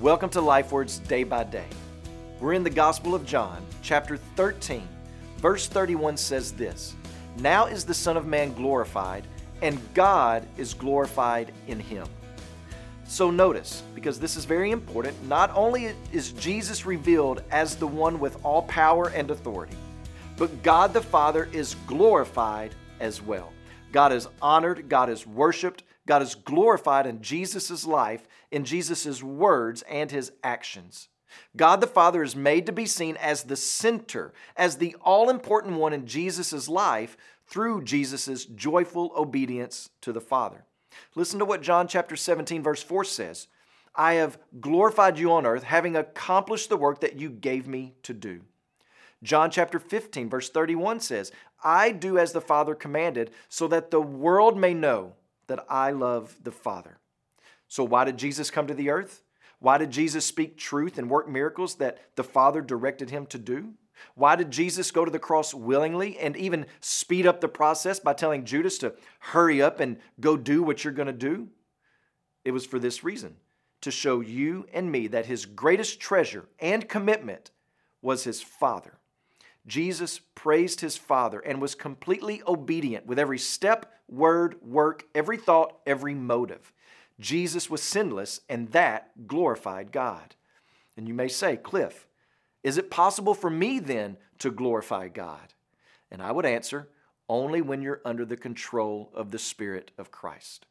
Welcome to Life Words Day by Day. We're in the Gospel of John, chapter 13. Verse 31 says this Now is the Son of Man glorified, and God is glorified in him. So notice, because this is very important, not only is Jesus revealed as the one with all power and authority, but God the Father is glorified as well. God is honored, God is worshiped, God is glorified in Jesus' life, in Jesus' words, and his actions. God the Father is made to be seen as the center, as the all important one in Jesus' life through Jesus' joyful obedience to the Father. Listen to what John chapter 17, verse 4 says I have glorified you on earth, having accomplished the work that you gave me to do. John chapter 15, verse 31 says, I do as the Father commanded, so that the world may know that I love the Father. So, why did Jesus come to the earth? Why did Jesus speak truth and work miracles that the Father directed him to do? Why did Jesus go to the cross willingly and even speed up the process by telling Judas to hurry up and go do what you're going to do? It was for this reason to show you and me that his greatest treasure and commitment was his Father. Jesus praised his Father and was completely obedient with every step, word, work, every thought, every motive. Jesus was sinless, and that glorified God. And you may say, Cliff, is it possible for me then to glorify God? And I would answer, only when you're under the control of the Spirit of Christ.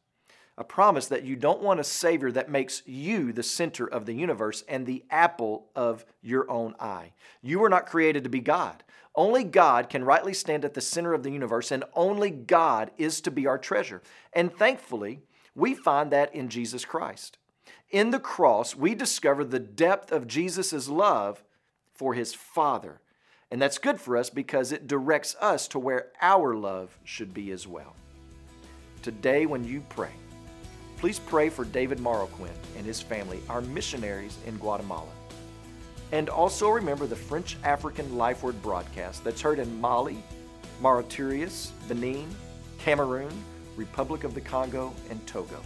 A promise that you don't want a Savior that makes you the center of the universe and the apple of your own eye. You were not created to be God. Only God can rightly stand at the center of the universe, and only God is to be our treasure. And thankfully, we find that in Jesus Christ. In the cross, we discover the depth of Jesus' love for his Father. And that's good for us because it directs us to where our love should be as well. Today, when you pray, please pray for David Marroquin and his family, our missionaries in Guatemala. And also remember the French African Life Word broadcast that's heard in Mali, Mauritius, Benin, Cameroon, Republic of the Congo, and Togo.